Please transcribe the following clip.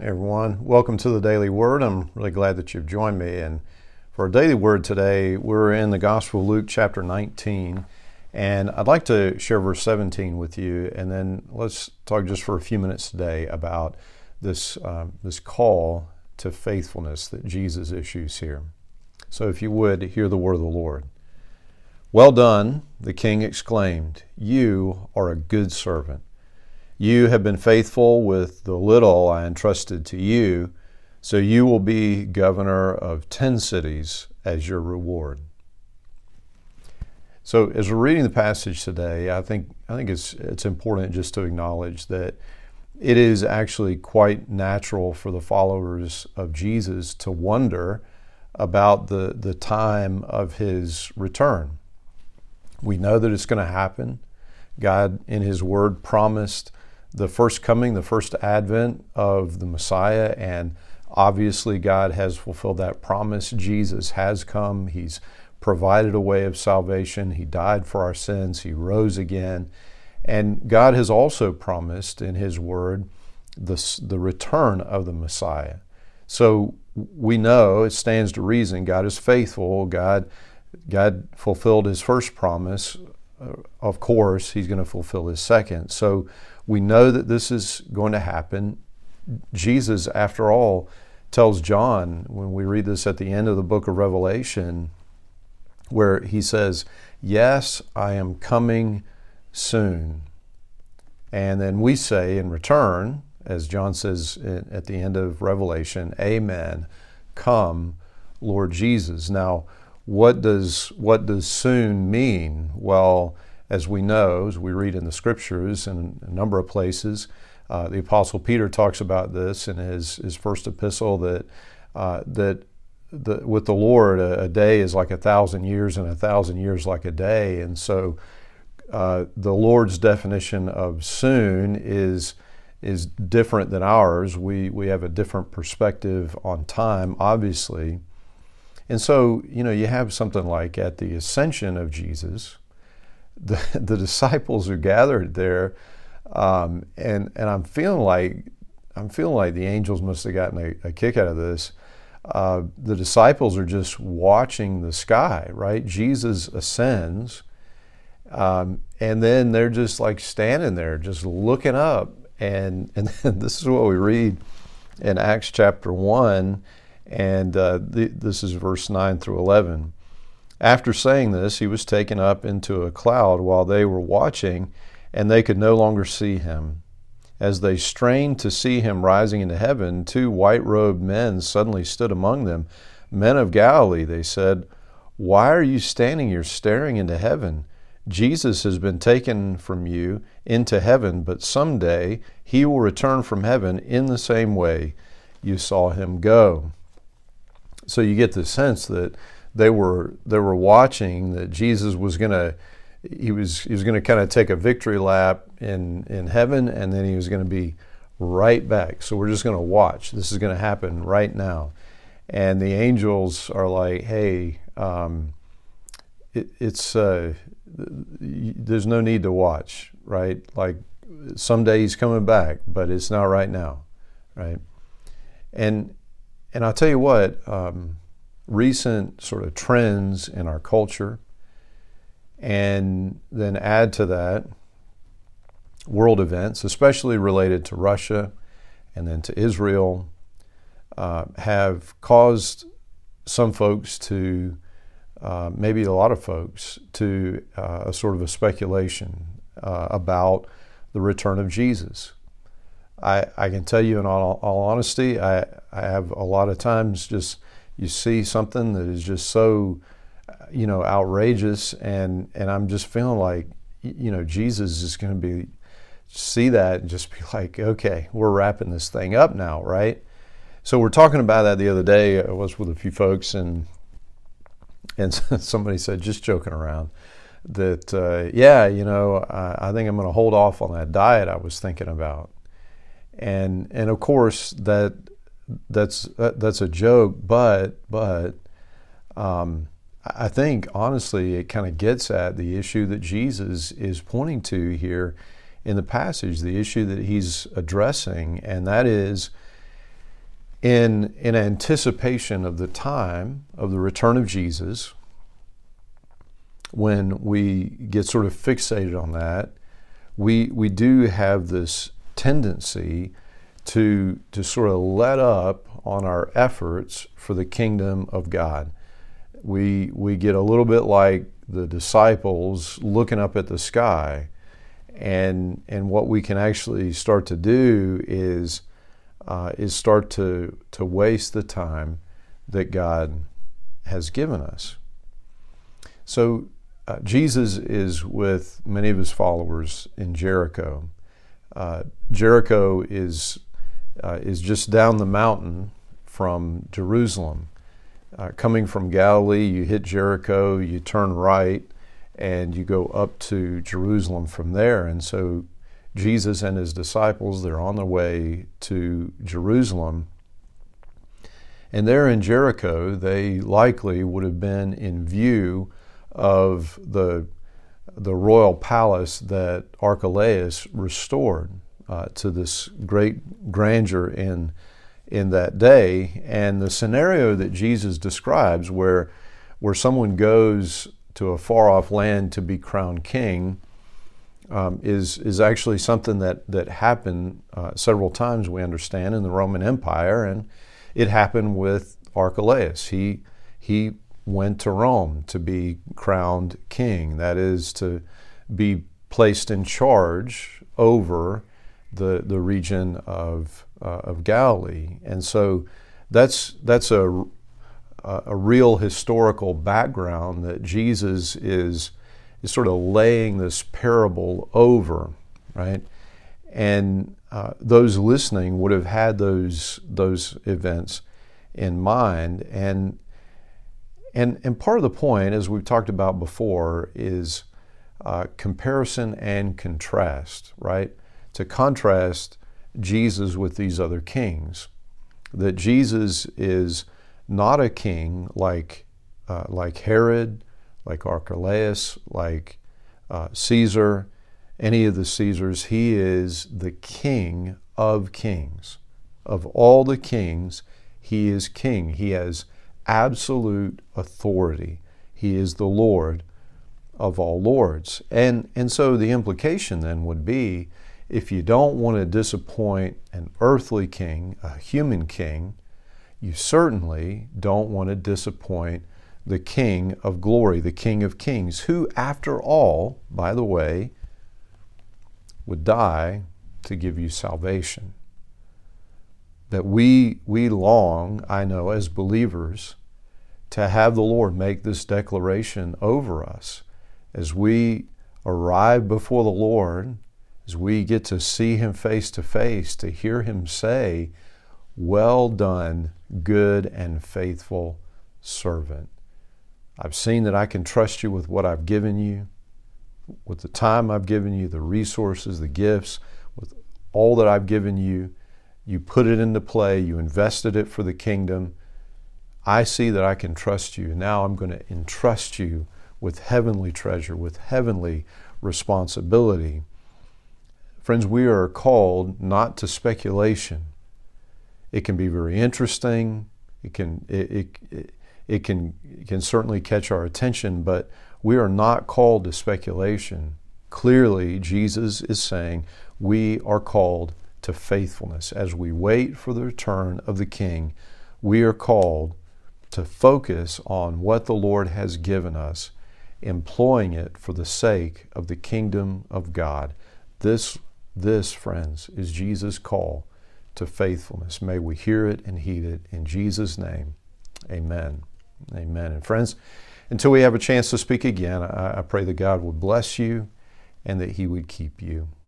Everyone, welcome to the Daily Word. I'm really glad that you've joined me. And for our Daily Word today, we're in the Gospel of Luke, chapter 19. And I'd like to share verse 17 with you, and then let's talk just for a few minutes today about this, um, this call to faithfulness that Jesus issues here. So if you would, hear the word of the Lord. Well done, the king exclaimed. You are a good servant. You have been faithful with the little I entrusted to you, so you will be governor of ten cities as your reward. So, as we're reading the passage today, I think I think it's it's important just to acknowledge that it is actually quite natural for the followers of Jesus to wonder about the the time of his return. We know that it's going to happen. God, in His Word, promised the first coming, the first advent of the Messiah, and obviously God has fulfilled that promise. Jesus has come. He's provided a way of salvation. He died for our sins. He rose again. And God has also promised in His Word the, the return of the Messiah. So we know it stands to reason God is faithful. God, God fulfilled His first promise. Uh, of course, He's going to fulfill His second. So we know that this is going to happen. Jesus, after all, tells John, when we read this at the end of the book of Revelation, where he says, Yes, I am coming soon. And then we say in return, as John says at the end of Revelation, Amen, come, Lord Jesus. Now, what does, what does soon mean? Well, as we know, as we read in the scriptures in a number of places, uh, the Apostle Peter talks about this in his, his first epistle that, uh, that the, with the Lord, a, a, day is like a thousand years, and a thousand years like a day. And so uh, the Lord's definition of soon is, is different than ours. We, we have a different perspective on time, obviously. And so, you know, you have something like at the ascension of Jesus, the, the disciples are gathered there, um, and and I'm feeling like I'm feeling like the angels must have gotten a, a kick out of this. Uh, the disciples are just watching the sky, right? Jesus ascends, um, and then they're just like standing there, just looking up, and and this is what we read in Acts chapter one, and uh, the, this is verse nine through eleven. After saying this, he was taken up into a cloud while they were watching, and they could no longer see him. As they strained to see him rising into heaven, two white robed men suddenly stood among them. Men of Galilee, they said, Why are you standing here staring into heaven? Jesus has been taken from you into heaven, but someday he will return from heaven in the same way you saw him go. So you get the sense that they were they were watching that Jesus was going to he was he was going to kind of take a victory lap in in heaven and then he was going to be right back. So we're just going to watch. This is going to happen right now. And the angels are like, "Hey, um, it, it's uh, there's no need to watch, right? Like someday he's coming back, but it's not right now, right?" And and I'll tell you what. Um, recent sort of trends in our culture, and then add to that world events, especially related to Russia and then to Israel, uh, have caused some folks to, uh, maybe a lot of folks, to uh, a sort of a speculation uh, about the return of Jesus. I, I can tell you in all, all honesty, I, I have a lot of times just you see something that is just so you know outrageous and and I'm just feeling like you know Jesus is going to be see that and just be like okay we're wrapping this thing up now right? So we're talking about that the other day. I was with a few folks and and somebody said just joking around that uh, yeah you know I, I think I'm going to hold off on that diet I was thinking about. And and of course that that's that, that's a joke, but but um, I think honestly it kind of gets at the issue that Jesus is pointing to here in the passage, the issue that he's addressing, and that is in, in anticipation of the time of the return of Jesus, when we get sort of fixated on that, we, we do have this tendency to, to sort of let up on our efforts for the kingdom of God. We, we get a little bit like the disciples looking up at the sky. And, and what we can actually start to do is, uh, is start to, to waste the time that God has given us. So uh, Jesus is with many of his followers in Jericho. Uh, Jericho is, uh, is just down the mountain from Jerusalem. Uh, coming from Galilee, you hit Jericho, you turn right, and you go up to Jerusalem from there. And so Jesus and his disciples, they're on their way to Jerusalem. And there in Jericho, they likely would have been in view of the, the royal palace that Archelaus restored uh, to this great grandeur in, in that day. And the scenario that Jesus describes, where, where someone goes to a far off land to be crowned king, um, is, is actually something that, that happened uh, several times, we understand, in the Roman Empire. And it happened with Archelaus. He, he went to Rome to be crowned king, that is, to be placed in charge over the, the region of, uh, of Galilee. And so that's, that's a, a real historical background that Jesus is, is sort of laying this parable over, right? And uh, those listening would have had those, those events in mind. And and, and part of the point, as we've talked about before, is uh, comparison and contrast, right? To contrast Jesus with these other kings. That Jesus is not a king like, uh, like Herod, like Archelaus, like uh, Caesar, any of the Caesars. He is the king of kings. Of all the kings, he is king. He has absolute authority. He is the Lord of all lords. And, and so the implication then would be if you don't want to disappoint an earthly king, a human king, you certainly don't want to disappoint the King of glory, the King of kings, who, after all, by the way, would die to give you salvation. That we, we long, I know, as believers, to have the Lord make this declaration over us as we arrive before the Lord, we get to see Him face to face, to hear Him say, Well done, good and faithful servant. I've seen that I can trust you with what I've given you, with the time I've given you, the resources, the gifts, with all that I've given you you put it into play, you invested it for the kingdom. I see that I can trust you. Now I'm going to entrust you with heavenly treasure, with heavenly responsibility. Friends, we are called not to speculation. It can be very interesting. It can, it, it, it can, it can certainly catch our attention, but we are not called to speculation. Clearly, Jesus is saying we are called to faithfulness. As we wait for the return of the King, we are called to focus on what the Lord has given us, employing it for the sake of the kingdom of God. This, this, friends, is Jesus' call to faithfulness. May we hear it and heed it in Jesus' name. Amen. Amen. And friends, until we have a chance to speak again, I, I pray that God would bless you and that He would keep you.